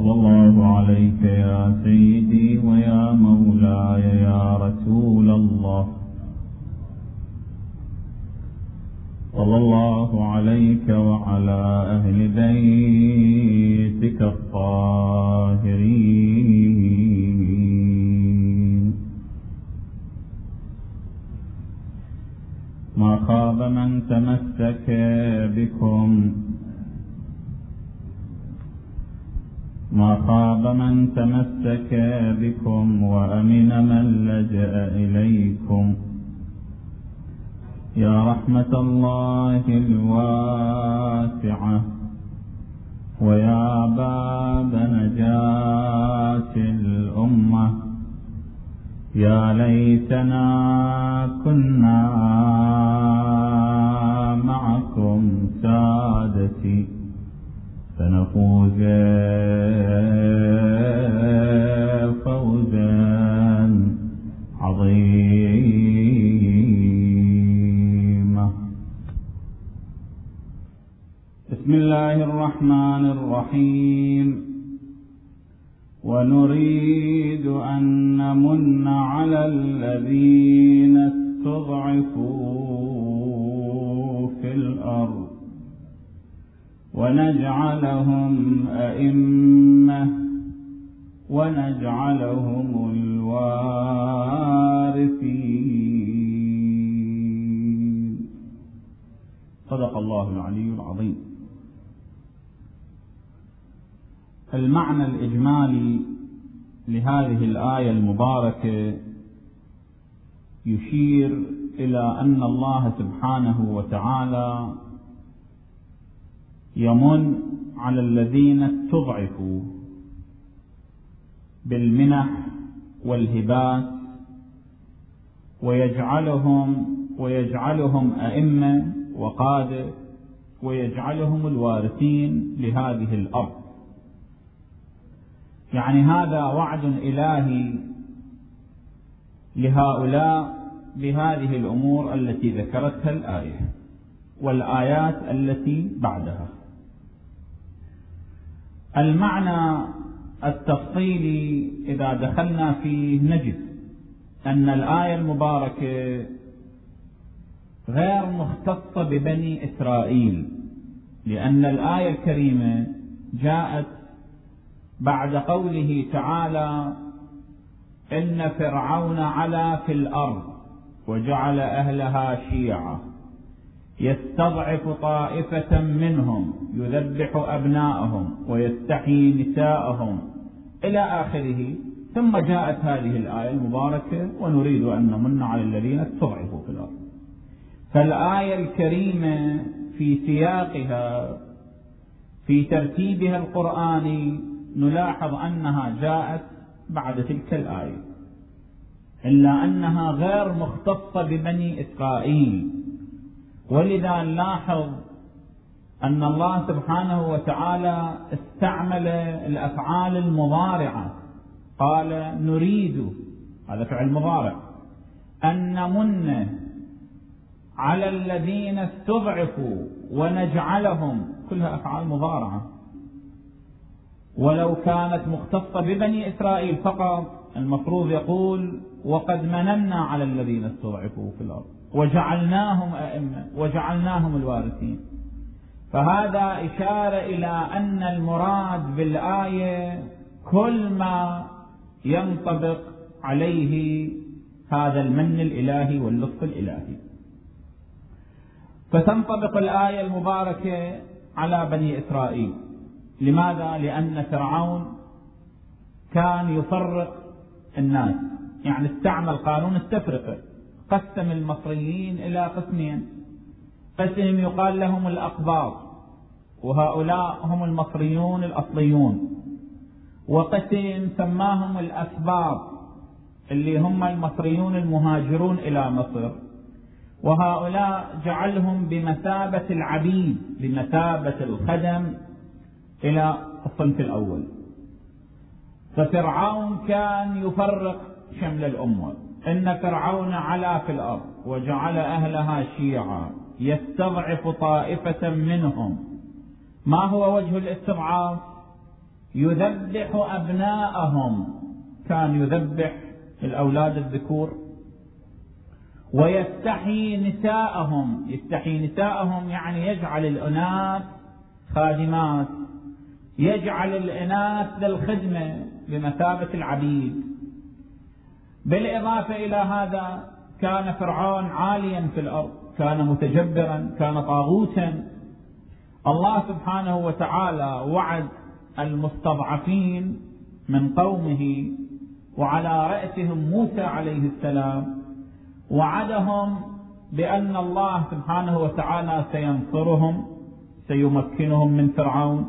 صلى الله عليك يا سيدي ويا مولاي يا رسول الله. صلى الله عليك وعلى أهل بيتك الطاهرين. ما خاب من تمسك بكم ما خاب من تمسك بكم وأمن من لجأ إليكم يا رحمة الله الواسعة ويا باب نجاة الأمة يا ليتنا كنا معكم سادتي فنفوز فوزا عظيما. بسم الله الرحمن الرحيم. ونريد أن نمن على الذين استضعفوا في الأرض. ونجعلهم أئمة ونجعلهم الوارثين. صدق الله العلي العظيم. المعنى الإجمالي لهذه الآية المباركة يشير إلى أن الله سبحانه وتعالى يمن على الذين استضعفوا بالمنح والهبات ويجعلهم ويجعلهم أئمة وقادة ويجعلهم الوارثين لهذه الأرض. يعني هذا وعد إلهي لهؤلاء بهذه الأمور التي ذكرتها الآية والآيات التي بعدها. المعنى التفصيلي إذا دخلنا فيه نجد أن الآية المباركة غير مختصة ببني إسرائيل لأن الآية الكريمة جاءت بعد قوله تعالى إن فرعون علا في الأرض وجعل أهلها شيعا. يستضعف طائفة منهم يذبح أبناءهم ويستحيي نساءهم. إلى آخره ثم جاءت هذه الآية المباركة ونريد أن نمن على الذين استضعفوا في الأرض. فالآية الكريمة في سياقها في ترتيبها القرآني نلاحظ أنها جاءت بعد تلك الآية. إلا أنها غير مختصة ببني إسرائيل. ولذا نلاحظ أن الله سبحانه وتعالى استعمل الأفعال المضارعة. قال نريد هذا فعل مضارع أن نمن على الذين استضعفوا ونجعلهم كلها أفعال مضارعة. ولو كانت مختصة ببني إسرائيل فقط المفروض يقول وقد مننا على الذين استضعفوا في الأرض. وجعلناهم أئمة وجعلناهم الوارثين. فهذا إشارة إلى أن المراد بالآية كل ما ينطبق عليه هذا المن الإلهي واللطف الإلهي. فتنطبق الآية المباركة على بني إسرائيل. لماذا؟ لأن فرعون كان يفرق الناس. يعني استعمل قانون التفرقة قسم المصريين إلى قسمين. قسم يقال لهم الأقباط وهؤلاء هم المصريون الأصليون. وقسم سماهم الأسباط اللي هم المصريون المهاجرون إلى مصر. وهؤلاء جعلهم بمثابة العبيد بمثابة الخدم إلى الصنف الأول. ففرعون كان يفرق شمل الأمة. إن فرعون علا في الأرض وجعل أهلها شيعا يستضعف طائفة منهم. ما هو وجه الاستضعاف؟ يذبح أبناءهم. كان يذبح الأولاد الذكور. ويستحيي نساءهم. يستحيي نساءهم يعني يجعل الأناث خادمات. يجعل الإناث للخدمة بمثابة العبيد. بالإضافة إلى هذا كان فرعون عاليا في الأرض كان متجبرا كان طاغوتا. الله سبحانه وتعالى وعد المستضعفين من قومه وعلى رأسهم موسى عليه السلام وعدهم بأن الله سبحانه وتعالى سينصرهم سيمكنهم من فرعون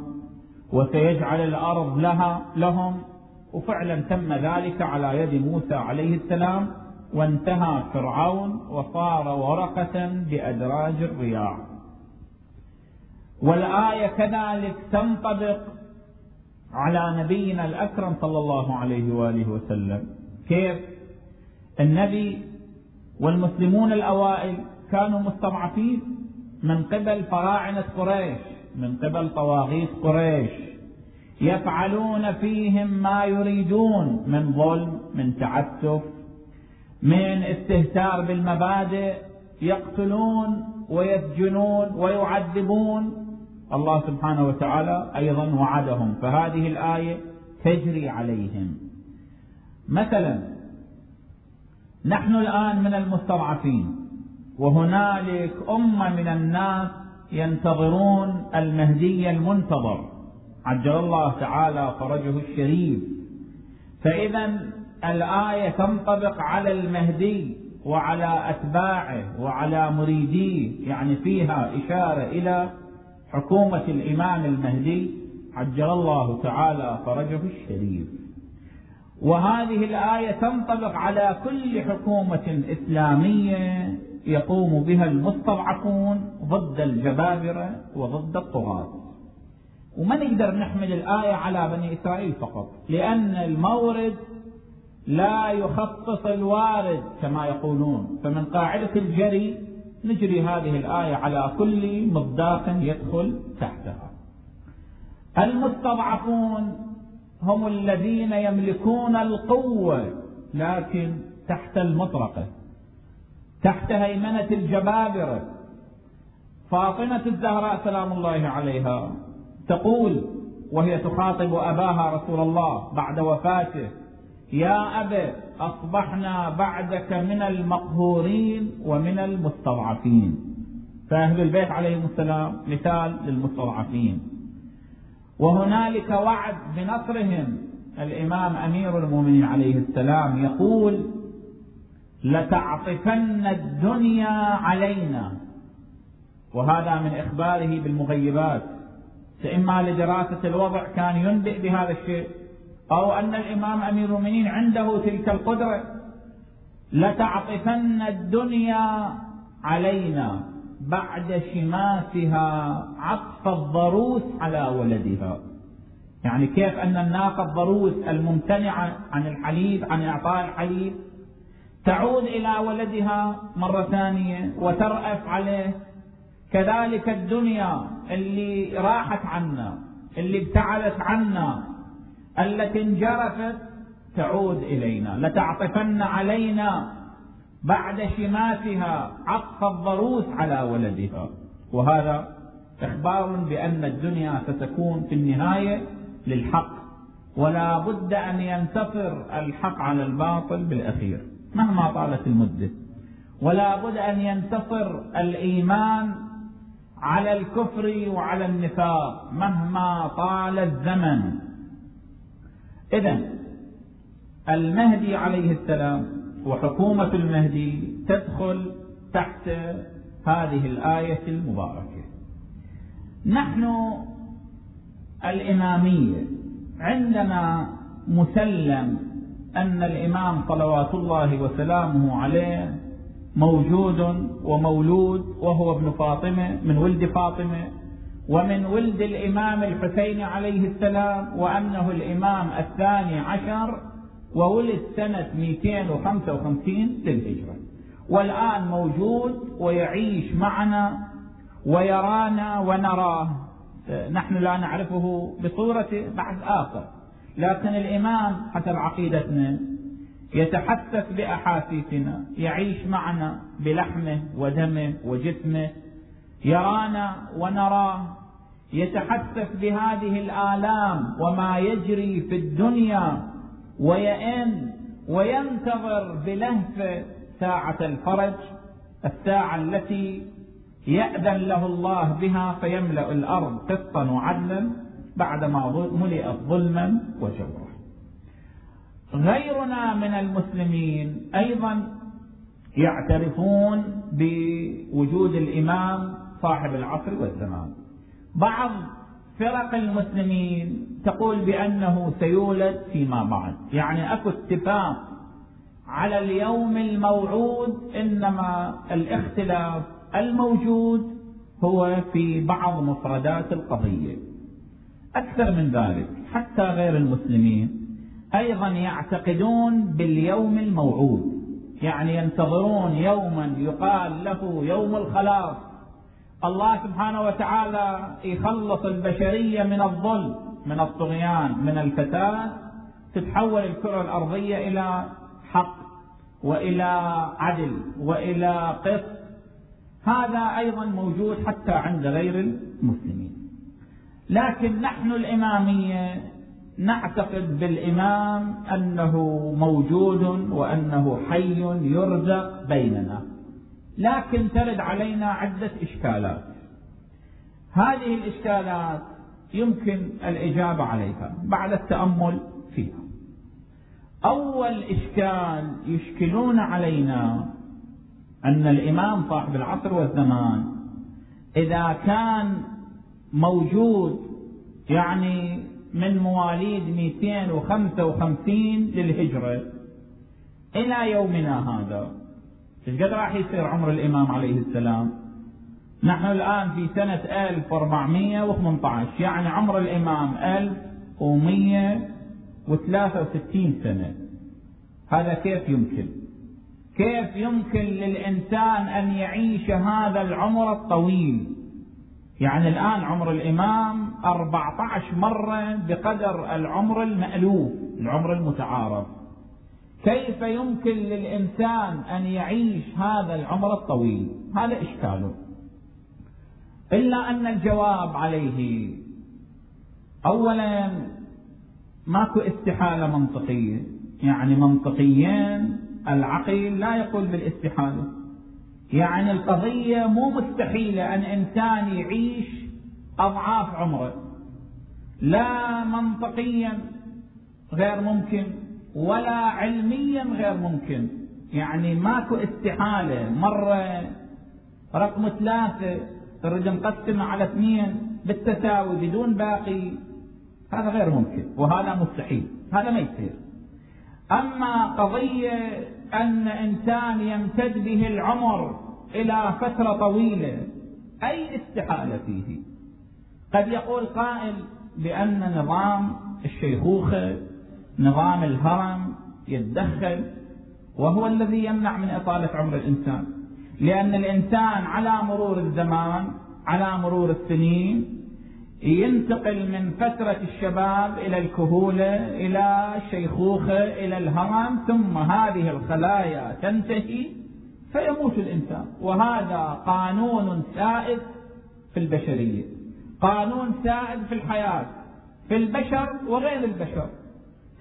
وسيجعل الأرض لها لهم وفعلا تم ذلك على يد موسى عليه السلام وانتهى فرعون وصار ورقة بأدراج الرياح. والآية كذلك تنطبق على نبينا الأكرم صلى الله عليه وآله وسلم. كيف؟ النبي والمسلمون الأوائل كانوا مستضعفين من قبل فراعنة قريش من قبل طواغيت قريش. يفعلون فيهم ما يريدون من ظلم من تعسف من استهتار بالمبادئ يقتلون ويسجنون ويعذبون. الله سبحانه وتعالى أيضا وعدهم. فهذه الآية تجري عليهم. مثلا نحن الآن من المستضعفين وهنالك أمة من الناس ينتظرون المهدي المنتظر. عجل الله تعالى فرجه الشريف. فإذا الآية تنطبق على المهدي وعلى أتباعه وعلى مريديه يعني فيها إشارة إلى حكومة الإمام المهدي عجل الله تعالى فرجه الشريف. وهذه الآية تنطبق على كل حكومة إسلامية يقوم بها المستضعفون ضد الجبابرة وضد الطغاة. وما نقدر نحمل الآية على بني إسرائيل فقط لأن المورد لا يخصص الوارد كما يقولون. فمن قاعدة الجري نجري هذه الآية على كل مصداق يدخل تحتها. المستضعفون هم الذين يملكون القوة لكن تحت المطرقة تحت هيمنة الجبابرة. فاطمة الزهراء سلام الله عليها تقول وهي تخاطب أباها رسول الله بعد وفاته يا أبا أصبحنا بعدك من المقهورين ومن المستضعفين. فأهل البيت عليهم السلام مثال للمستضعفين. وهنالك وعد بنصرهم. الإمام أمير المؤمنين عليه السلام يقول لتعطفن الدنيا علينا. وهذا من إخباره بالمغيبات. إما لدراسة الوضع كان ينبئ بهذا الشيء. أو أن الإمام أمير المؤمنين عنده تلك القدرة لتعطفن الدنيا علينا بعد شماسها عطف الضروس على ولدها. يعني كيف أن الناقة الضروس الممتنعة عن الحليب عن إعطاء الحليب تعود إلى ولدها مرة ثانية وترأف عليه كذلك الدنيا اللي راحت عنا اللي ابتعدت عنا التي انجرفت تعود إلينا لتعطفن علينا بعد شماتها عطف الضروس على ولدها. وهذا إخبار بأن الدنيا ستكون في النهاية للحق ولا بد أن ينتصر الحق على الباطل بالأخير مهما طالت المدة. ولا بد أن ينتصر الإيمان على الكفر وعلى النفاق مهما طال الزمن. إذا المهدي عليه السلام وحكومة المهدي تدخل تحت هذه الآية المباركة. نحن الإمامية عندنا مسلم أن الإمام صلوات الله وسلامه عليه موجود ومولود وهو ابن فاطمة من ولد فاطمة ومن ولد الإمام الحسين عليه السلام وأنه الإمام الثاني عشر وولد سنة 255 للهجرة. والآن موجود ويعيش معنا ويرانا ونراه. نحن لا نعرفه بصورة بعد آخر لكن الإمام حسب عقيدتنا يتحسس بأحاسيسنا يعيش معنا بلحمه ودمه وجسمه يرانا ونراه يتحسس بهذه الآلام وما يجري في الدنيا ويئن وينتظر بلهفة ساعة الفرج الساعة التي يأذن له الله بها فيملأ الأرض قسطا وعدلا بعدما ملئت ظلما وجورا. غيرنا من المسلمين أيضا يعترفون بوجود الإمام صاحب العصر والزمان. بعض فرق المسلمين تقول بأنه سيولد فيما بعد. يعني أكو اتفاق على اليوم الموعود إنما الاختلاف الموجود هو في بعض مفردات القضية. أكثر من ذلك حتى غير المسلمين أيضا يعتقدون باليوم الموعود يعني ينتظرون يوما يقال له يوم الخلاص. الله سبحانه وتعالى يخلص البشرية من الظلم من الطغيان من الفساد تتحول الكرة الأرضية إلى حق وإلى عدل وإلى قسط. هذا أيضا موجود حتى عند غير المسلمين. لكن نحن الإمامية نعتقد بالإمام أنه موجود وأنه حي يرزق بيننا لكن ترد علينا عدة إشكالات. هذه الإشكالات يمكن الإجابة عليها بعد التأمل فيها. أول إشكال يشكلون علينا أن الإمام صاحب العصر والزمان إذا كان موجود يعني من مواليد 255 للهجرة. إلى يومنا هذا إيش قد راح يصير عمر الإمام عليه السلام؟ نحن الآن في سنة 1418 يعني عمر الإمام 1163 سنة. هذا كيف يمكن؟ كيف يمكن للإنسان أن يعيش هذا العمر الطويل؟ يعني الآن عمر الإمام 14 مرة بقدر العمر المألوف العمر المتعارف. كيف يمكن للإنسان أن يعيش هذا العمر الطويل؟ هذا إشكاله. إلا أن الجواب عليه أولا ماكو استحالة منطقية. يعني منطقيا العقل لا يقول بالاستحالة. يعني القضية مو مستحيلة أن إنسان يعيش أضعاف عمره. لا منطقيا غير ممكن ولا علميا غير ممكن. يعني ماكو استحالة. مرة رقم ثلاثة تريد نقسمه على اثنين بالتساوي بدون باقي. هذا غير ممكن وهذا مستحيل. هذا ما يصير. أما قضية أن إنسان يمتد به العمر إلى فترة طويلة أي استحالة فيه؟ قد يقول قائل بأن نظام الشيخوخة نظام الهرم يتدخل وهو الذي يمنع من إطالة عمر الإنسان. لأن الإنسان على مرور الزمان على مرور السنين ينتقل من فترة الشباب إلى الكهولة إلى الشيخوخة إلى الهرم ثم هذه الخلايا تنتهي فيموت الإنسان. وهذا قانون سائد في البشرية. قانون سائد في الحياة في البشر وغير البشر.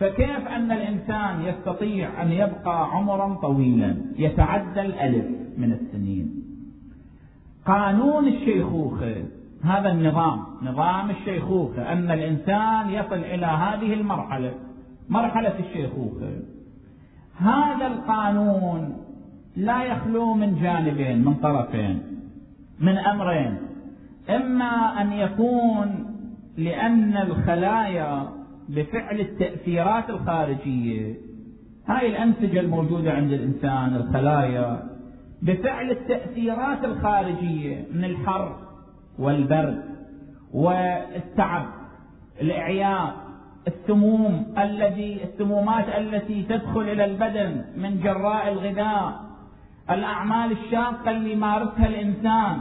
فكيف أن الإنسان يستطيع أن يبقى عمرا طويلا؟ يتعدى الألف من السنين. قانون الشيخوخة هذا النظام نظام الشيخوخة. أن الإنسان يصل إلى هذه المرحلة مرحلة الشيخوخة. هذا القانون لا يخلو من جانبين من طرفين من أمرين. إما أن يكون لأن الخلايا بفعل التأثيرات الخارجية هاي الأنسجة الموجودة عند الإنسان الخلايا بفعل التأثيرات الخارجية من الحر والبرد والتعب الإعياء السموم الذي السمومات التي تدخل إلى البدن من جراء الغذاء الأعمال الشاقة اللي يمارسها الإنسان.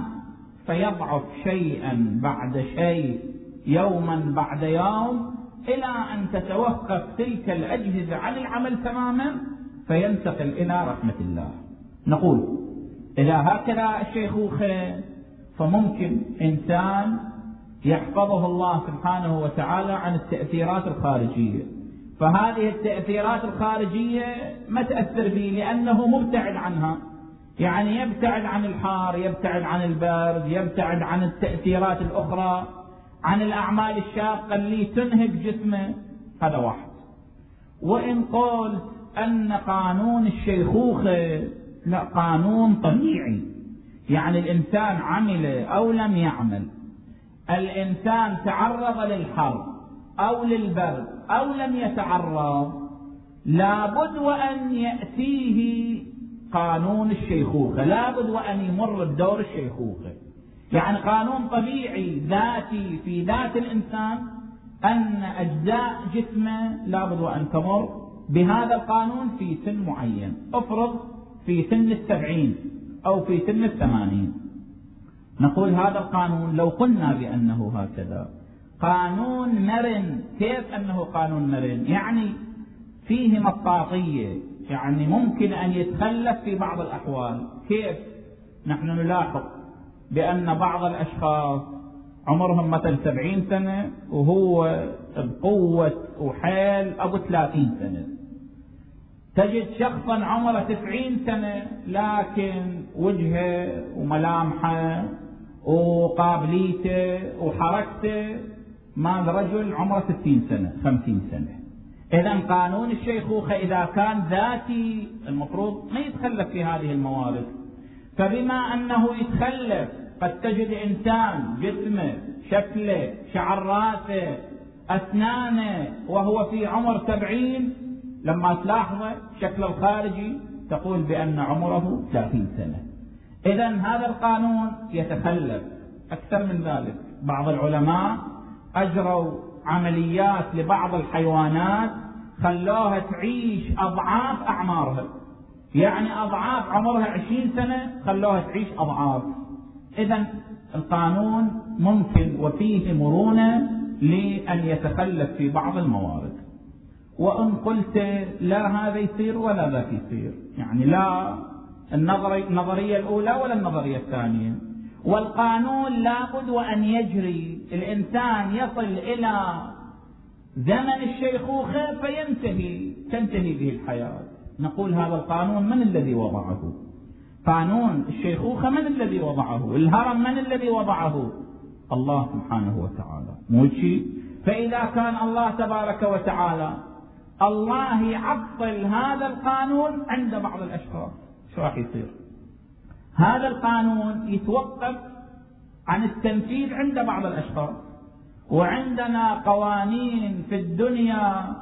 فيضعف شيئا بعد شيء يوما بعد يوم إلى أن تتوقف تلك الأجهزة عن العمل تماما فينتقل إلى رحمة الله. نقول إذا هكذا الشيخوخة فممكن إنسان يحفظه الله سبحانه وتعالى عن التأثيرات الخارجية. فهذه التأثيرات الخارجية ما تأثر به لأنه مبتعد عنها. يعني يبتعد عن الحار يبتعد عن البرد يبتعد عن التأثيرات الأخرى عن الأعمال الشاقة اللي تنهك جسمه. هذا واحد. وإن قلت أن قانون الشيخوخة لا قانون طبيعي. يعني الإنسان عمل أو لم يعمل. الإنسان تعرض للحر أو للبرد أو لم يتعرض لابد وأن يأتيه قانون الشيخوخة. لابد وأن يمر بدور الشيخوخة. يعني قانون طبيعي ذاتي في ذات الإنسان أن أجزاء جسمه لابد وأن تمر بهذا القانون في سن معين. افرض في سن السبعين أو في سن الثمانين. نقول هذا القانون لو قلنا بأنه هكذا. قانون مرن. كيف أنه قانون مرن؟ يعني فيه مطاطية. يعني ممكن أن يتخلف في بعض الأحوال. كيف؟ نحن نلاحظ بأن بعض الأشخاص عمرهم مثلا سبعين سنة وهو بقوة وحيل أبو ثلاثين سنة. تجد شخصا عمره تسعين سنة لكن وجهه وملامحه وقابليته وحركته مال رجل عمره ستين سنة خمسين سنة. إذا قانون الشيخوخة إذا كان ذاتي المفروض ما يتخلف في هذه الموارد. فبما أنه يتخلف قد تجد إنسان جسمه شكله شعر راسه أسنانه وهو في عمر سبعين لما تلاحظه شكله الخارجي تقول بأن عمره ثلاثين سنة. إذا هذا القانون يتخلف. أكثر من ذلك بعض العلماء أجروا عمليات لبعض الحيوانات خلوها تعيش أضعاف أعمارها. يعني أضعاف عمرها عشرين سنة خلوها تعيش أضعاف. إذا القانون ممكن وفيه مرونة لأن يتخلف في بعض الموارد. وإن قلت لا هذا يصير ولا ذاك يصير. يعني لا النظرية الأولى ولا النظرية الثانية. والقانون لابد وأن يجري. الإنسان يصل إلى زمن الشيخوخة فينتهي. تنتهي به الحياة. نقول هذا القانون من الذي وضعه؟ قانون الشيخوخة من الذي وضعه؟ الهرم من الذي وضعه؟ الله سبحانه وتعالى. مو شيء فإذا كان الله تبارك وتعالى الله يعطل هذا القانون عند بعض الأشخاص. شو راح يصير؟ هذا القانون يتوقف عن التنفيذ عند بعض الأشخاص وعندنا قوانين في الدنيا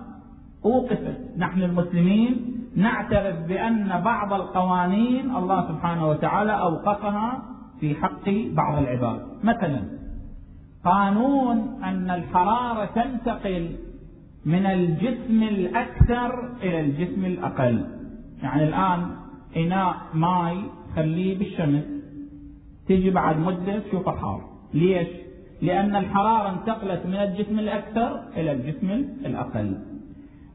أوقفت. نحن المسلمين نعترف بأن بعض القوانين الله سبحانه وتعالى أوقفها في حق بعض العباد. مثلا قانون أن الحرارة تنتقل من الجسم الأكثر إلى الجسم الأقل. يعني الآن إناء ماي خليه بالشمس. تيجي بعد مدة تشوفه حار ليش؟ لأن الحرارة انتقلت من الجسم الأكثر إلى الجسم الأقل.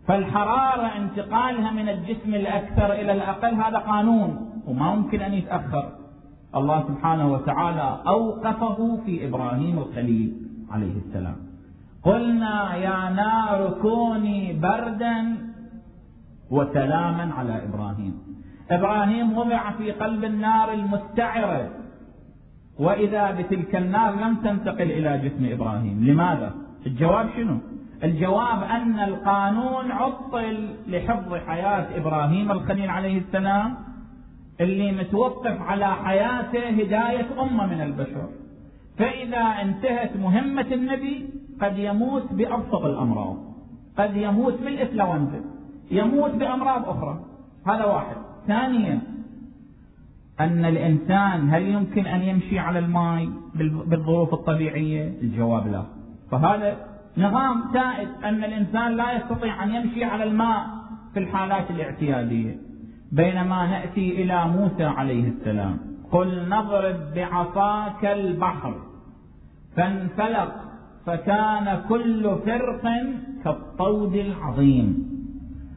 فالحرارة انتقالها من الجسم الأكثر إلى الأقل هذا قانون وما ممكن أن يتأخر. الله سبحانه وتعالى أوقفه في إبراهيم الخليل عليه السلام. قلنا يا نار كوني بردا وسلاما على إبراهيم. إبراهيم وضع في قلب النار المستعرة وإذا بتلك النار لم تنتقل إلى جسم إبراهيم لماذا؟ الجواب شنو؟ الجواب أن القانون عطل لحفظ حياة إبراهيم الخليل عليه السلام اللي متوقف على حياته هداية أمة من البشر. فإذا انتهت مهمة النبي قد يموت بأبسط الأمراض. قد يموت بالإفلونزا. يموت بأمراض أخرى. هذا واحد. ثانيا أن الإنسان هل يمكن أن يمشي على الماء بالظروف الطبيعية؟ الجواب لا. فهذا نظام سائد أن الإنسان لا يستطيع أن يمشي على الماء في الحالات الاعتيادية. بينما نأتي إلى موسى عليه السلام قل نضرب بعصاك البحر فانفلق فكان كل فرق كالطود العظيم.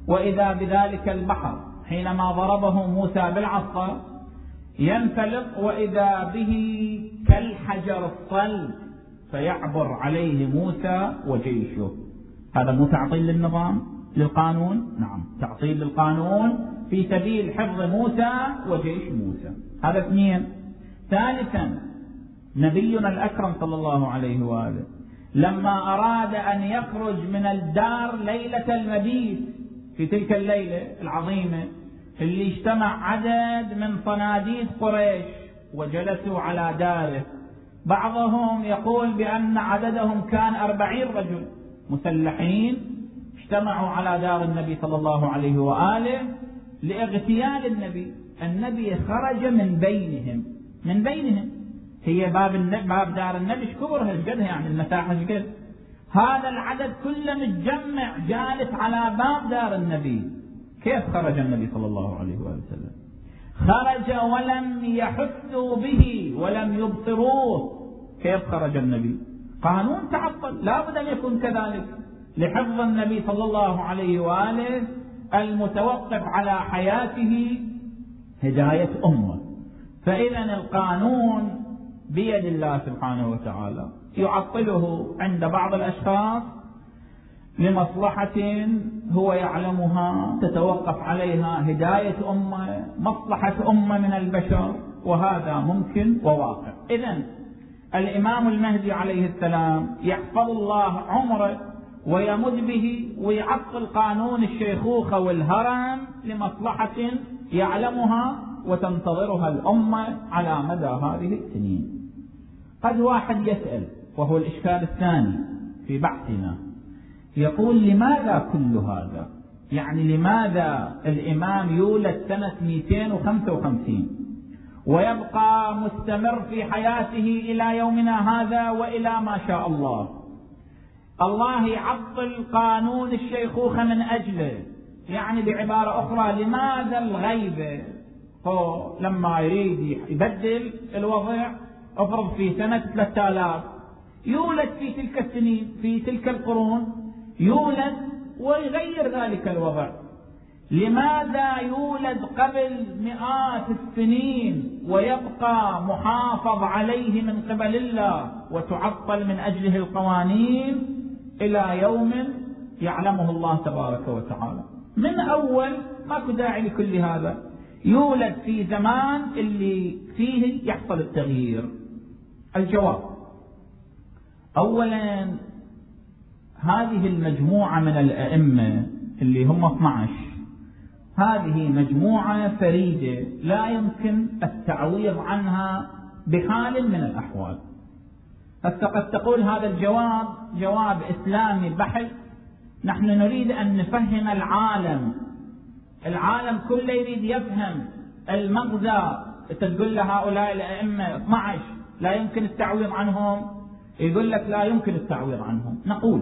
وإذا بذلك البحر حينما ضربه موسى بالعصا ينفلق وإذا به كالحجر الصلب فيعبر عليه موسى وجيشه. هذا مو تعطيل للنظام للقانون؟ نعم تعطيل للقانون في سبيل حفظ موسى وجيش موسى. هذا اثنين. ثالثا نبينا الأكرم صلى الله عليه وآله لما أراد أن يخرج من الدار ليلة المبيت في تلك الليلة العظيمة اللي اجتمع عدد من صناديد قريش وجلسوا على داره. بعضهم يقول بأن عددهم كان أربعين رجل. مسلحين اجتمعوا على دار النبي صلى الله عليه وآله لإغتيال النبي. النبي خرج من بينهم. من بينهم. هي باب باب دار النبي. شكبرها إيش قدها يعني المساحة إيش قد هذا العدد كله متجمع جالس على باب دار النبي. كيف خرج النبي صلى الله عليه وآله وسلم؟ خرج ولم يحسوا به ولم يبصروه. كيف خرج النبي؟ قانون تعطل لا بد أن يكون كذلك. لحفظ النبي صلى الله عليه وآله المتوقف على حياته هداية أمة. فإذا القانون بيد الله سبحانه وتعالى. يعطله عند بعض الأشخاص لمصلحة هو يعلمها تتوقف عليها هداية أمة مصلحة أمة من البشر وهذا ممكن وواقع. إذا الإمام المهدي عليه السلام يحفظ الله عمره ويمد به ويعطل قانون الشيخوخة والهرم لمصلحة يعلمها وتنتظرها الأمة على مدى هذه السنين. قد واحد يسأل وهو الإشكال الثاني في بحثنا. يقول لماذا كل هذا؟ يعني لماذا الإمام يولد سنة 255 ويبقى مستمر في حياته إلى يومنا هذا وإلى ما شاء الله؟ الله يعطل قانون الشيخوخة من أجله. يعني بعبارة أخرى لماذا الغيبة هو لما يريد يبدل الوضع افرض في سنة 3000 يولد في تلك السنين في تلك القرون يولد ويغير ذلك الوضع. لماذا يولد قبل مئات السنين ويبقى محافظ عليه من قبل الله وتعطل من أجله القوانين؟ إلى يوم يعلمه الله تبارك وتعالى. من أول؟ ماكو داعي لكل هذا. يولد في زمان اللي فيه يحصل التغيير. الجواب. اولا هذه المجموعة من الأئمة اللي هم 12 هذه مجموعة فريدة لا يمكن التعويض عنها بحال من الأحوال. هسه قد تقول هذا الجواب جواب إسلامي بحث نحن نريد أن نفهم العالم. العالم كله يريد يفهم. المغزى تقول لهؤلاء الأئمة 12 لا يمكن التعويض عنهم. يقول لك لا يمكن التعويض عنهم. نقول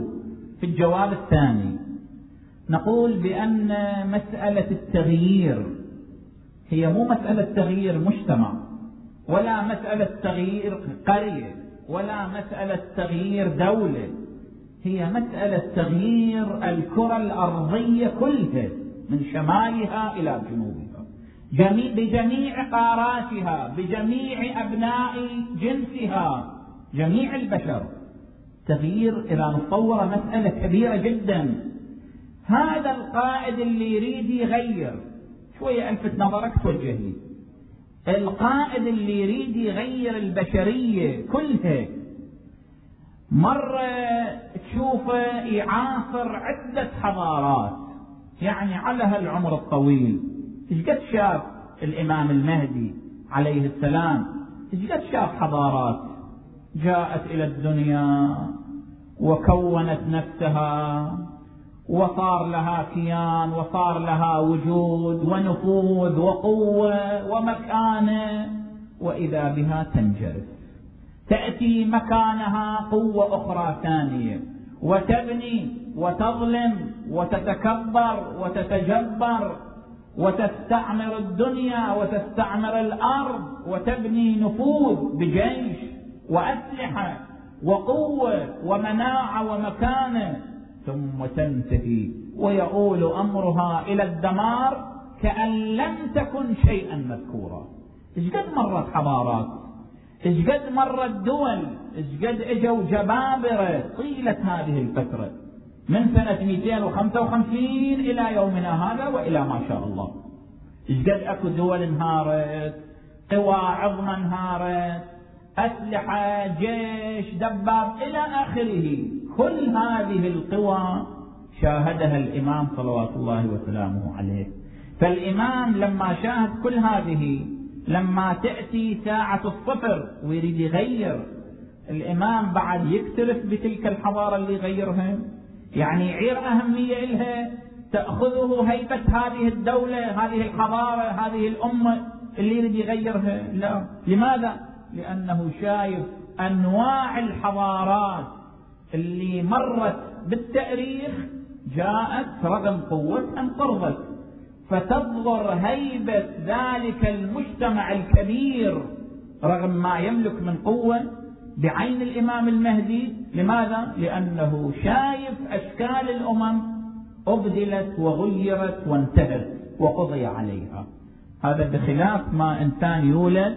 في الجواب الثاني نقول بأن مسألة التغيير هي مو مسألة تغيير مجتمع ولا مسألة تغيير قرية ولا مسألة تغيير دولة. هي مسألة تغيير الكرة الأرضية كلها من شمالها إلى جنوبها جميع بجميع قاراتها بجميع أبناء جنسها. جميع البشر تغيير إذا نتصور مسألة كبيرة جدا. هذا القائد اللي يريد يغير. شوية ألفت نظرك توجه لي القائد اللي يريد يغير البشرية كلها. مرة تشوفه يعاصر عدة حضارات. يعني على هالعمر الطويل. إيش قد شاف الإمام المهدي عليه السلام؟ إيش قد شاف حضارات؟ جاءت إلى الدنيا وكونت نفسها وصار لها كيان وصار لها وجود ونفوذ وقوة ومكانة وإذا بها تنجرف. تأتي مكانها قوة أخرى ثانية وتبني وتظلم وتتكبر وتتجبر وتستعمر الدنيا وتستعمر الأرض وتبني نفوذ بجيش. وأسلحة وقوة ومناعة ومكانة ثم تنتهي. ويؤول أمرها إلى الدمار كأن لم تكن شيئا مذكورا. إيش قد مرت حضارات إيش قد مرت دول؟ إيش قد إجوا جبابرة؟ طيلة هذه الفترة. من سنة 255 إلى يومنا هذا وإلى ما شاء الله. إيش قد أكو دول انهارت؟ قوى عظمى انهارت؟ أسلحة جيش دباب إلى آخره. كل هذه القوى شاهدها الإمام صلوات الله وسلامه عليه. فالإمام لما شاهد كل هذه لما تأتي ساعة الصفر ويريد يغير الإمام بعد يكترث بتلك الحضارة اللي يغيرها يعني يعير أهمية إلها تأخذه هيبة هذه الدولة هذه الحضارة هذه الأمة اللي يريد يغيرها. لا. لماذا؟ لأنه شايف أنواع الحضارات اللي مرت بالتأريخ جاءت رغم قوتها انقرضت فتظهر هيبة ذلك المجتمع الكبير رغم ما يملك من قوة بعين الإمام المهدي. لماذا؟ لأنه شايف أشكال الأمم أبدلت وغيرت وانتهت وقضي عليها. هذا بخلاف ما إنسان يولد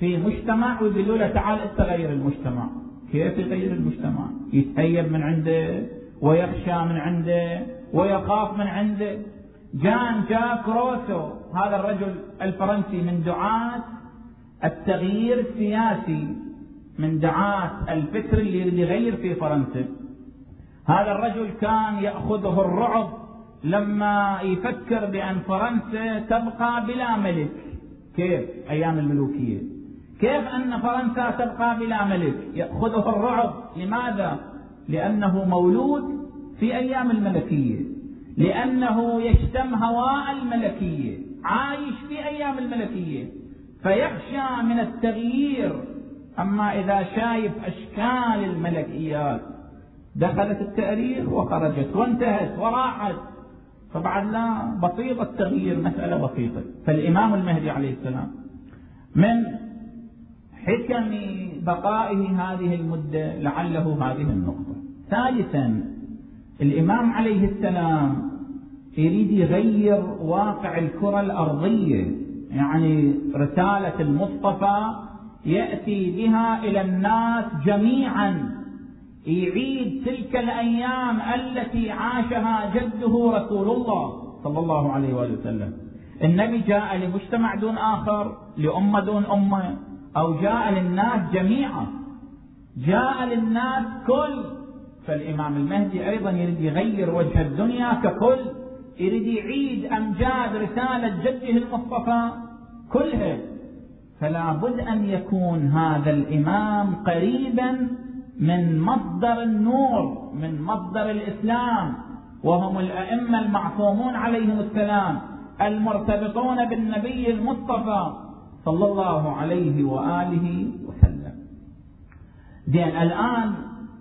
في مجتمع ويقولوا له تعال انت غير المجتمع. كيف يغير المجتمع؟ يتهيب من عنده ويخشى من عنده ويخاف من عنده. جان جاك روسو هذا الرجل الفرنسي من دعاة التغيير السياسي من دعاة الفكر اللي يغير في فرنسا. هذا الرجل كان يأخذه الرعب لما يفكر بأن فرنسا تبقى بلا ملك. كيف؟ أيام الملوكية. كيف أن فرنسا تبقى بلا ملك؟ يأخذه الرعب. لماذا؟ لأنه مولود في أيام الملكية. لأنه يشتم هواء الملكية. عايش في أيام الملكية. فيخشى من التغيير. أما إذا شايف أشكال الملكيات دخلت التاريخ وخرجت وانتهت وراحت. فبعد لا بسيط التغيير مسألة بسيطة. فالإمام المهدي عليه السلام من حكم بقائه هذه المدة لعله هذه النقطة. ثالثا الإمام عليه السلام يريد يغير واقع الكرة الأرضية يعني رسالة المصطفى يأتي بها إلى الناس جميعا. يعيد تلك الأيام التي عاشها جده رسول الله صلى الله عليه وآله وسلم. النبي جاء لمجتمع دون آخر لأمة دون أمة. أو جاء للناس جميعا. جاء للناس كل. فالإمام المهدي أيضا يريد يغير وجه الدنيا ككل. يريد يعيد أمجاد رسالة جده المصطفى كلها. فلا بد أن يكون هذا الإمام قريبا من مصدر النور من مصدر الإسلام. وهم الأئمة المعصومون عليهم السلام المرتبطون بالنبي المصطفى. صلى الله عليه وآله وسلم. زين الآن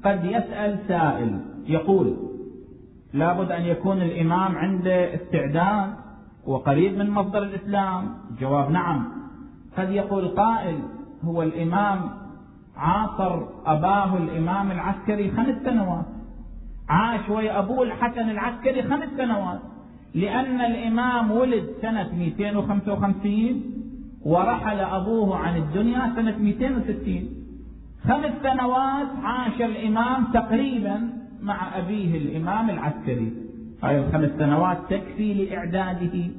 قد يسأل سائل يقول لابد أن يكون الإمام عنده استعداد وقريب من مصدر الإسلام؟ جواب نعم. قد يقول قائل هو الإمام عاصر أباه الإمام العسكري خمس سنوات. عاش ويا أبوه الحسن العسكري خمس سنوات. لأن الإمام ولد سنة 255 ورحل أبوه عن الدنيا سنة 260 خمس سنوات عاش الإمام تقريبا مع أبيه الإمام العسكري. هاي الخمس سنوات تكفي لإعداده.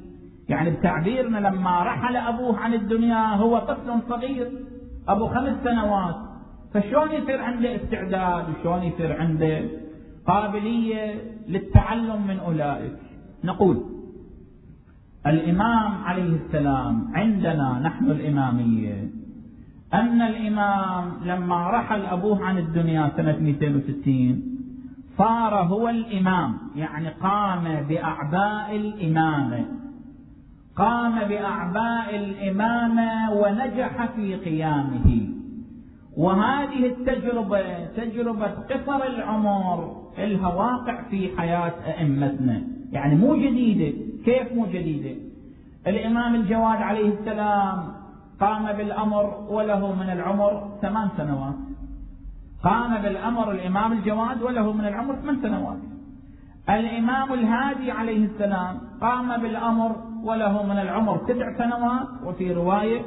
يعني بتعبيرنا لما رحل أبوه عن الدنيا هو طفل صغير أبو خمس سنوات. فشلون يصير عنده استعداد؟ وشلون يصير عنده قابلية للتعلم من أولئك؟ نقول الإمام عليه السلام عندنا نحن الإمامية. أن الإمام لما رحل أبوه عن الدنيا سنة 260 صار هو الإمام يعني قام بأعباء الإمامة. قام بأعباء الإمامة ونجح في قيامه. وهذه التجربة تجربة قصر العمر لها واقع في حياة أئمتنا يعني مو جديدة. كيف مو جديدة؟ الإمام الجواد عليه السلام قام بالأمر وله من العمر ثمان سنوات. قام بالأمر الإمام الجواد وله من العمر ثمان سنوات. الإمام الهادي عليه السلام قام بالأمر وله من العمر تسع سنوات وفي رواية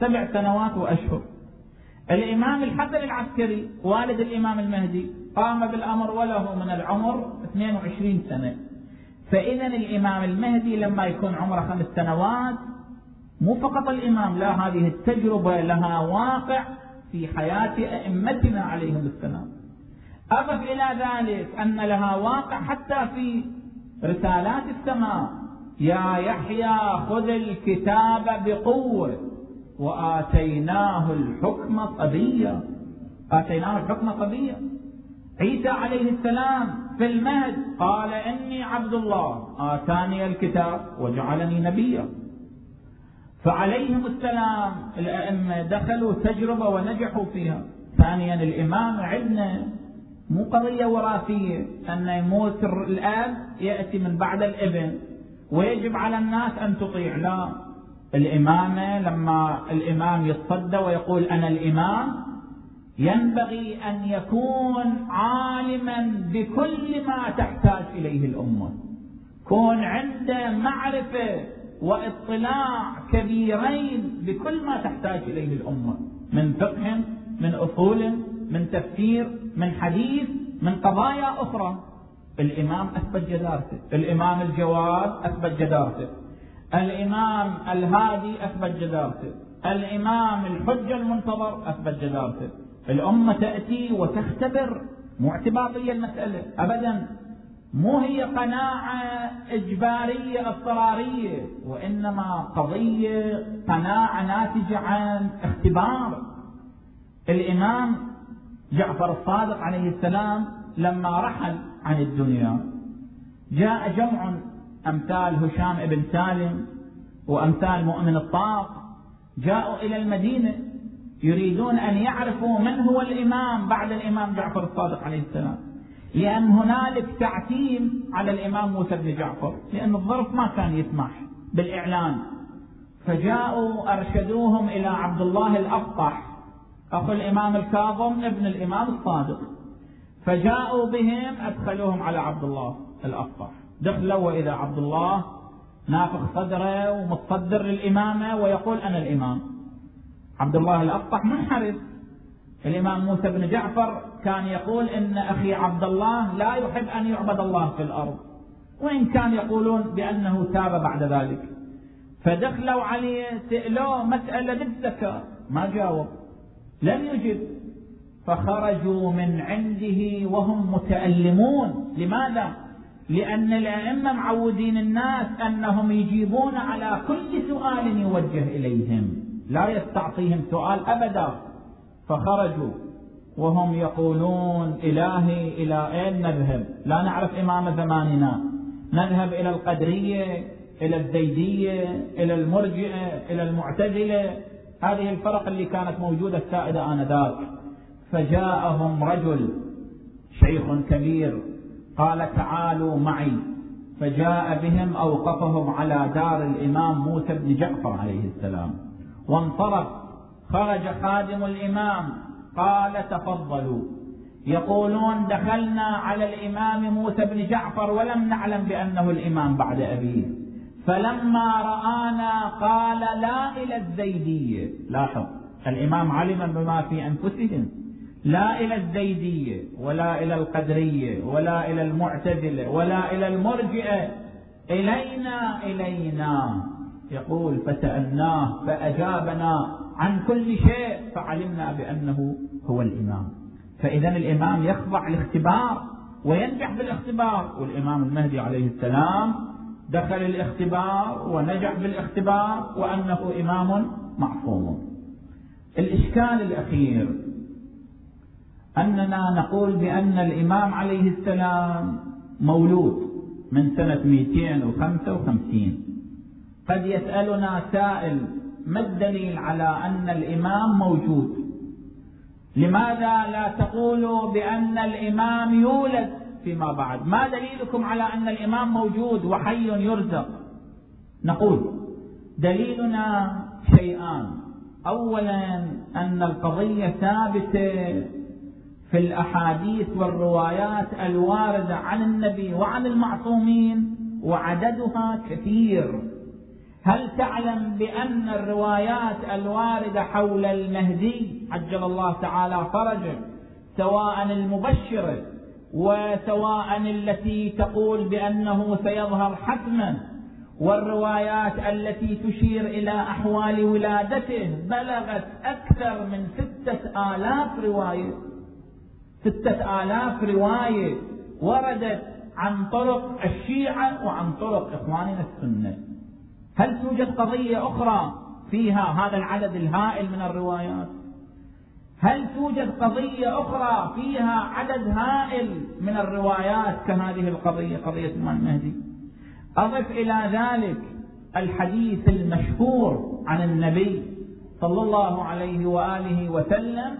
سبع سنوات وأشهر. الإمام الحسن العسكري والد الإمام المهدي قام بالأمر وله من العمر 22 سنة. فإذا الإمام المهدي لما يكون عمره خمس سنوات مو فقط الإمام لا هذه التجربة لها واقع في حياة أئمتنا عليهم السلام. أضف إلى ذلك أن لها واقع حتى في رسالات السماء. يا يحيى خذ الكتاب بقوة وآتيناه الحكم صبيا. آتيناه الحكم صبيا. عيسى عليه السلام في المهد. قال إني عبد الله. آتاني الكتاب وجعلني نبيا. فعليهم السلام. الأئمة دخلوا تجربة ونجحوا فيها. ثانيا الإمام عندنا مو قضية وراثية. أن يموت الأب يأتي من بعد الإبن. ويجب على الناس أن تطيع. لا. الإمامة لما الإمام يتصدى ويقول أنا الإمام ينبغي أن يكون عالما بكل ما تحتاج إليه الأمة. كون عنده معرفة واطلاع كبيرين بكل ما تحتاج إليه الأمة. من فقه من أصول من تفسير من حديث من قضايا أخرى. الإمام أثبت جدارته. الإمام الجواد أثبت جدارته. الإمام الهادي أثبت جدارته. الإمام الحجة المنتظر أثبت جدارته. الأمة تأتي وتختبر مو اعتباطيه المسألة. ابدا مو هي قناعة إجبارية اضطرارية وإنما قضية قناعة ناتجة عن اختبار. الإمام جعفر الصادق عليه السلام لما رحل عن الدنيا جاء جمع أمثال هشام بن سالم وأمثال مؤمن الطاق جاءوا إلى المدينة يريدون أن يعرفوا من هو الإمام بعد الإمام جعفر الصادق عليه السلام. لأن هنالك تعتيم على الإمام موسى بن جعفر لأن الظرف ما كان يسمح بالإعلان. فجاءوا أرشدوهم إلى عبد الله الأفطح أخو الإمام الكاظم ابن الإمام الصادق. فجاءوا بهم أدخلوهم على عبد الله الأفطح دخلوا وإذا عبد الله نافخ صدره ومتصدر للإمامة ويقول أنا الإمام. عبد الله الأفطح منحرف الإمام موسى بن جعفر كان يقول إن أخي عبد الله لا يحب أن يعبد الله في الأرض. وإن كان يقولون بأنه تاب بعد ذلك. فدخلوا عليه سألوه مسألة بالزكاة ما جاوب. لم يجب. فخرجوا من عنده وهم متألمون. لماذا؟ لأن الأئمة معودين الناس أنهم يجيبون على كل سؤال يوجه إليهم. لا يستعطيهم سؤال أبدا. فخرجوا وهم يقولون إلهي إلى أين نذهب؟ لا نعرف إمام زماننا. نذهب إلى القدرية إلى الزيدية إلى المرجئة إلى المعتزلة. هذه الفرق اللي كانت موجودة السائدة آنذاك. فجاءهم رجل شيخ كبير قال تعالوا معي. فجاء بهم أوقفهم على دار الإمام موسى بن جعفر عليه السلام. وانصرف. خرج خادم الإمام. قال تفضلوا. يقولون دخلنا على الإمام موسى بن جعفر ولم نعلم بأنه الإمام بعد أبيه. فلما رآنا قال لا إلى الزيدية. لاحظ الإمام علم بما في أنفسهم. لا إلى الزيدية ولا إلى القدرية ولا إلى المعتزلة ولا إلى المرجئة. إلينا إلينا. يقول فسألناه فأجابنا عن كل شيء فعلمنا بأنه هو الإمام. فإذا الإمام يخضع الاختبار وينجح بالاختبار. والإمام المهدي عليه السلام دخل الاختبار ونجح بالاختبار وأنه إمام معصوم. الإشكال الأخير أننا نقول بأن الإمام عليه السلام مولود من سنة 255 قد يسألنا سائل ما الدليل على أن الإمام موجود؟ لماذا لا تقولوا بأن الإمام يولد فيما بعد؟ ما دليلكم على أن الإمام موجود وحي يرزق؟ نقول دليلنا شيئان. أولا أن القضية ثابتة في الأحاديث والروايات الواردة عن النبي وعن المعصومين وعددها كثير. هل تعلم بأن الروايات الواردة حول المهدي عجل الله تعالى فرجه سواء المبشرة وسواء التي تقول بأنه سيظهر حتما والروايات التي تشير إلى أحوال ولادته بلغت أكثر من ستة آلاف رواية. ستة آلاف رواية وردت عن طرق الشيعة وعن طرق إخواننا السنة. هل توجد قضية أخرى فيها هذا العدد الهائل من الروايات؟ هل توجد قضية أخرى فيها عدد هائل من الروايات كهذه القضية قضية الإمام المهدي؟ أضف إلى ذلك الحديث المشهور عن النبي صلى الله عليه وآله وسلم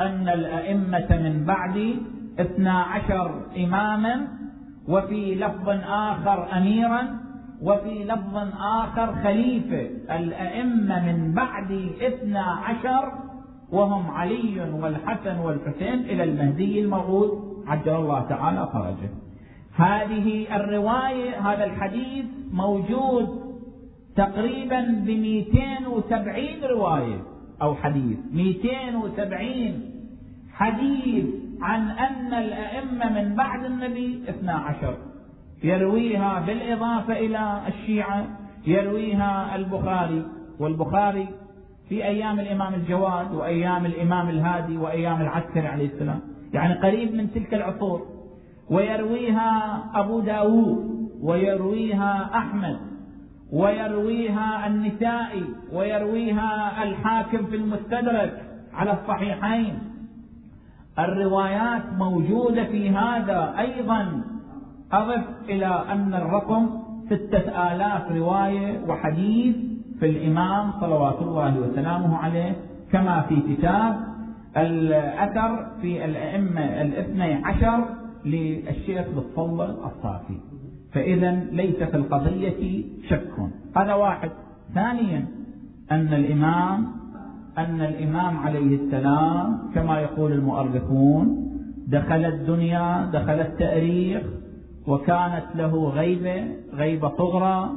أن الأئمة من بعد اثنا عشر إماما وفي لفظ آخر أميرا وفي لفظ آخر خليفة الأئمة من بعد اثنا عشر وهم علي والحسن والحسين إلى المهدي الموعود. عجل الله تعالى فرجه هذه الرواية هذا الحديث موجود تقريبا ب 270 رواية أو حديث. 270 حديث عن أن الأئمة من بعد النبي 12 يرويها بالإضافة إلى الشيعة يرويها البخاري. والبخاري في أيام الإمام الجواد وأيام الإمام الهادي وأيام العسكري عليه السلام. يعني قريب من تلك العصور. ويرويها أبو داود ويرويها أحمد ويرويها النسائي ويرويها الحاكم في المستدرك على الصحيحين. الروايات موجودة في هذا أيضا. أضف إلى أن الرقم ستة آلاف رواية وحديث في الإمام صلوات الله وسلامه عليه كما في كتاب الأثر في الأئمة الاثني عشر للشيخ بالصلة الصافي. فإذا ليس في القضية شك. هذا واحد. ثانيا أن الإمام أن الإمام عليه السلام كما يقول المؤرخون دخل الدنيا دخل التاريخ وكانت له غيبة غيبة صغرى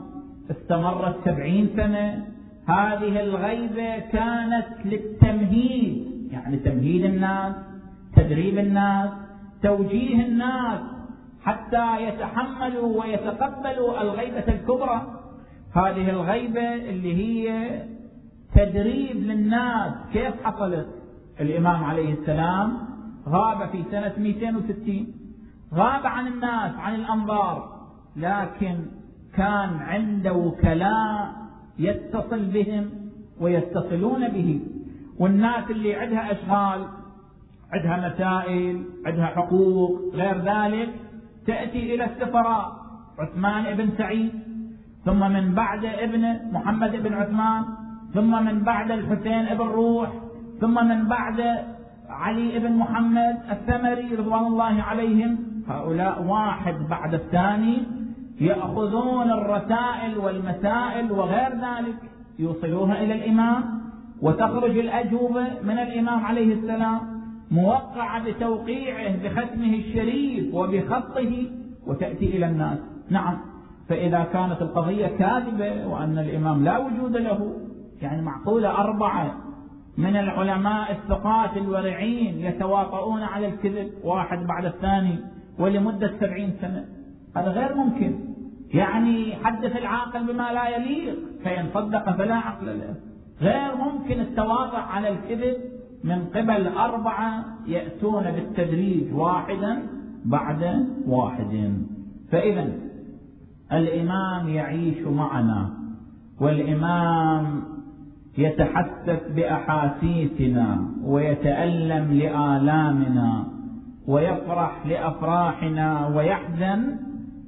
استمرت سبعين سنة. هذه الغيبة كانت للتمهيد يعني تمهيد الناس تدريب الناس توجيه الناس حتى يتحملوا ويتقبلوا الغيبة الكبرى. هذه الغيبة اللي هي تدريب للناس كيف حصلت. الإمام عليه السلام غاب في سنة 260 غاب عن الناس عن الأنظار لكن كان عنده وكلاء يتصل بهم ويتصلون به. والناس اللي عندها أشغال عندها مسائل عندها حقوق غير ذلك تأتي إلى السفراء. عثمان بن سعيد ثم من بعد ابنه محمد بن عثمان ثم من بعد الحسين بن روح ثم من بعد علي بن محمد الثمري رضوان الله عليهم. هؤلاء واحد بعد الثاني يأخذون الرسائل والمسائل وغير ذلك يوصلوها إلى الإمام وتخرج الأجوبة من الإمام عليه السلام موقعة بتوقيعه بختمه الشريف وبخطه وتأتي إلى الناس. نعم فإذا كانت القضية كاذبة وأن الإمام لا وجود له يعني معقولة أربعة من العلماء الثقات الورعين يتواطؤون على الكذب واحد بعد الثاني ولمدة سبعين سنة. هذا غير ممكن. يعني حدث العاقل بما لا يليق فإن صدق فلا عقل له. غير ممكن التواطؤ على الكذب. من قبل أربعة يأتون بالتدريج واحدا بعد واحد. فإذا الإمام يعيش معنا والإمام يتحسس بأحاسيسنا ويتألم لآلامنا. ويفرح لأفراحنا ويحزن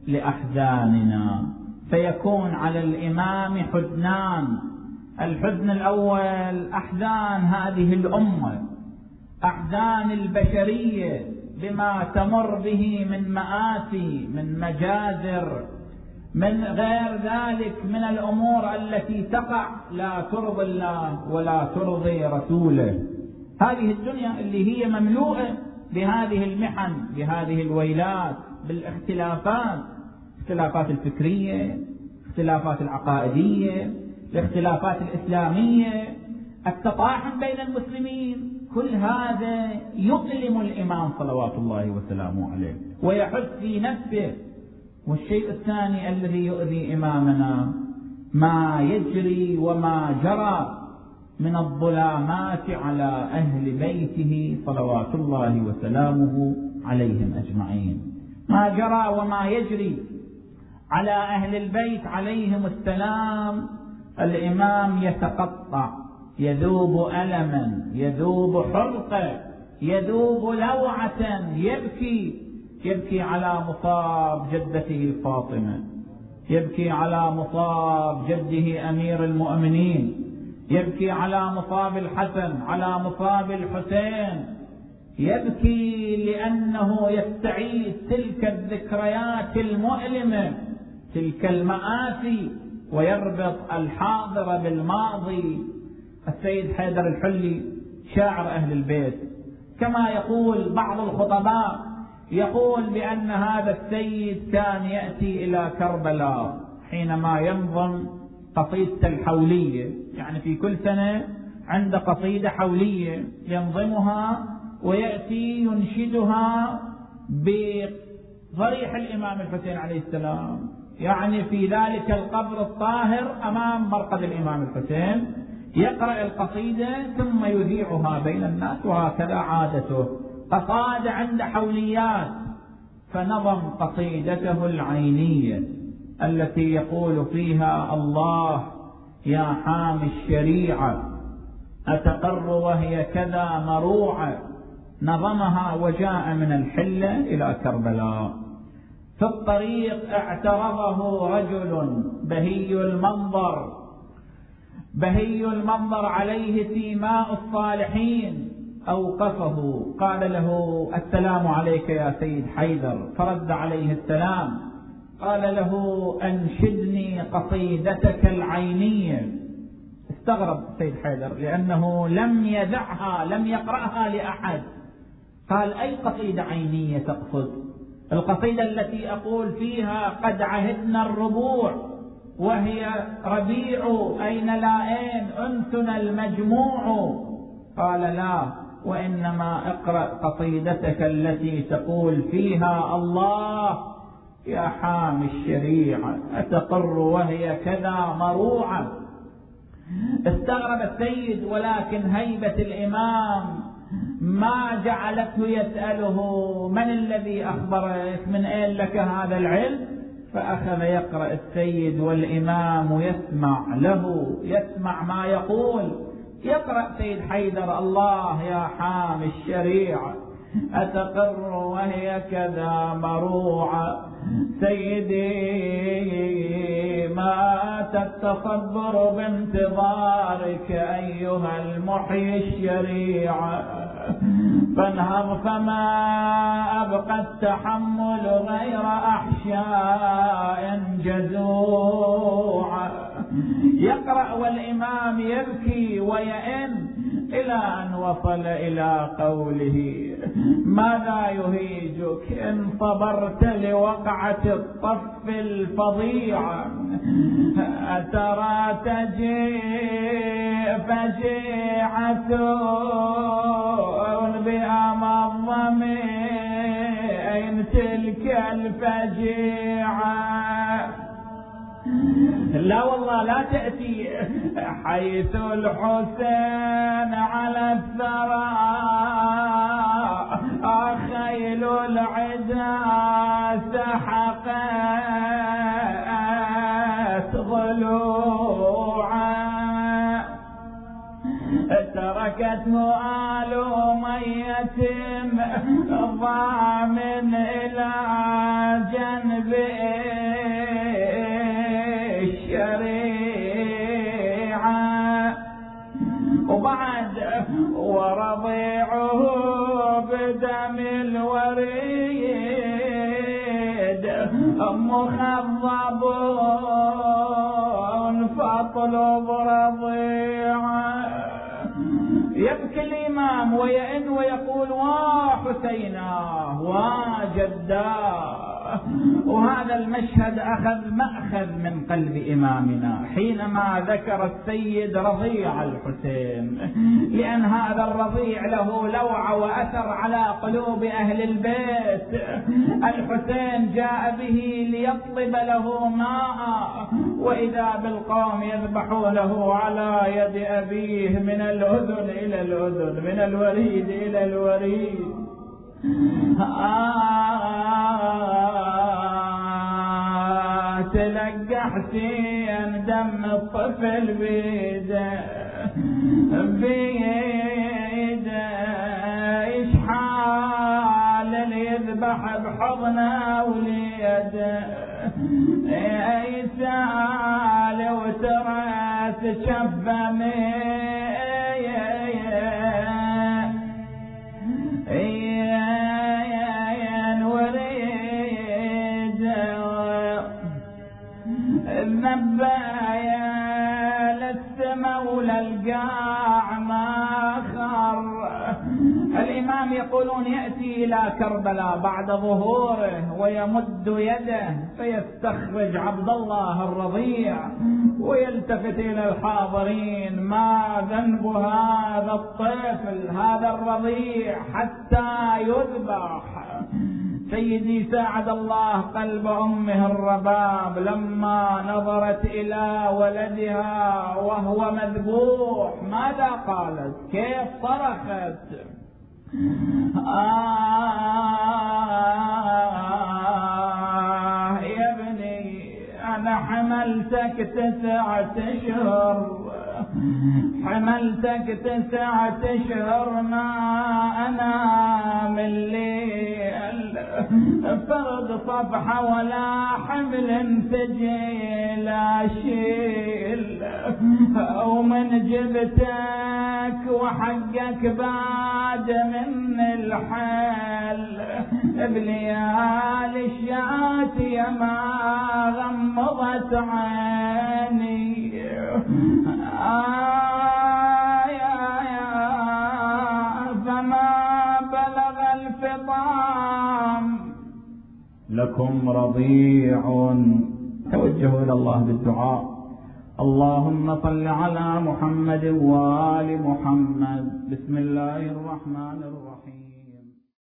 لأحزاننا. فيكون على الإمام حزنان. الحزن الأول أحزان هذه الأمة. أحزان البشرية بما تمر به من مآسي من مجازر. من غير ذلك من الأمور التي تقع لا ترضي الله ولا ترضي رسوله. هذه الدنيا اللي هي مملوءة بهذه المحن بهذه الويلات بالاختلافات الاختلافات الفكرية الاختلافات العقائدية الاختلافات الإسلامية. التطاحن بين المسلمين كل هذا يؤلم الإمام صلوات الله وسلامه عليه ويحس في نفسه. والشيء الثاني الذي يؤذي إمامنا ما يجري وما جرى من الظلامات على أهل بيته صلوات الله وسلامه عليهم أجمعين. ما جرى وما يجري على أهل البيت عليهم السلام الإمام يتقطع يذوب ألما يذوب حرقة يذوب لوعة يبكي يبكي على مصاب جدته فاطمة يبكي على مصاب جده أمير المؤمنين. يبكي على مصاب الحسن على مصاب الحسين. يبكي لأنه يستعيد تلك الذكريات المؤلمة تلك المآسي ويربط الحاضر بالماضي. السيد حيدر الحلي شاعر أهل البيت. كما يقول بعض الخطباء يقول بأن هذا السيد كان يأتي إلى كربلاء حينما ينظم قصيدة الحولية. يعني في كل سنة عند قصيدة حولية ينظمها ويأتي ينشدها بضريح الإمام الحسين عليه السلام. يعني في ذلك القبر الطاهر أمام مرقد الإمام الحسين. يقرأ القصيدة ثم يذيعها بين الناس وهكذا عادته. قصاد عند حوليات فنظم قصيدته العينية التي يقول فيها الله يا حامي الشريعة أتقر وهي كذا مروعة. نظمها وجاء من الحلة إلى كربلاء. في الطريق اعترضه رجل بهي المنظر بهي المنظر عليه سيماء الصالحين. أوقفه قال له السلام عليك يا سيد حيدر. فرد عليه السلام. قال له أنشدني قصيدتك العينية. استغرب سيد حيدر لأنه لم يدعها لم يقرأها لأحد. قال أي قصيدة عينية تقصد القصيدة التي أقول فيها قد عهدنا الربوع وهي ربيع أين لائين أنسنا المجموع. قال لا وإنما اقرأ قصيدتك التي تقول فيها الله. يا حامي الشريعة أتقر وهي كذا مروعة. استغرب السيد ولكن هيبة الإمام ما جعلته يسأله من الذي أخبرك من أين لك هذا العلم؟ فأخذ يقرأ السيد والإمام يسمع له يسمع ما يقول. يقرأ سيد حيدر الله يا حامي الشريعة. أتقر وهي كذا مروعة. سيدي ما التصبر بانتظارك أيها المحيي الشريعة. فانهض فما أبقى التحمل غير أحشاء جزوعا يقرأ والإمام يبكي ويئن إلى أن وصل إلى قوله ماذا يهيجك إن صبرت لوقعة الطف الفظيعة أترى تجيء فجيعة بأمضم تلك الفجيعة؟ لا والله لا تأتي حيث الحسين على الثرى. خيل العدا سحقت ضلوعا تركته آل ميتم ضامن إلى جنبه. بدم الوريد مخضب فاطلب رضيعه يبكي الإمام ويئن ويقول واه أتيناه وجداه وهذا المشهد أخذ مأخذ من قلب إمامنا حينما ذكر السيد رضيع الحسين لأن هذا الرضيع له لوعة وأثر على قلوب أهل البيت. الحسين جاء به ليطلب له ماء وإذا بالقوم يذبحونه على يد أبيه من الأذن إلى الأذن من الوريد إلى الوريد آه تلقى حسين دم الطفل بيده بيده إيش حال اللي يذبح بحضنه وليده اي سال وترى تشبه النبايا يقولون يأتي إلى كربلاء بعد ظهوره ويمد يده فيستخرج عبد الله الرضيع ويلتفت إلى الحاضرين. ما ذنب هذا الطفل هذا الرضيع؟ حتى يذبح. سيدي ساعد الله قلب أمه الرباب لما نظرت إلى ولدها وهو مذبوح. ماذا قالت؟ كيف صرخت آه يا ابني أنا حملتك تسعة أشهر. حملتك تسعة اشهر ما أنا من الليل فرد صفحة ولا حمل ثقيل أشيل. ومن جبتك وحقك بعد من الحل. بليالي الشاتية ما غمضت عيني. لكم رضيع. توجهوا إلى الله بالدعاء. اللهم صل على محمد وآل محمد. بسم الله الرحمن الرحيم.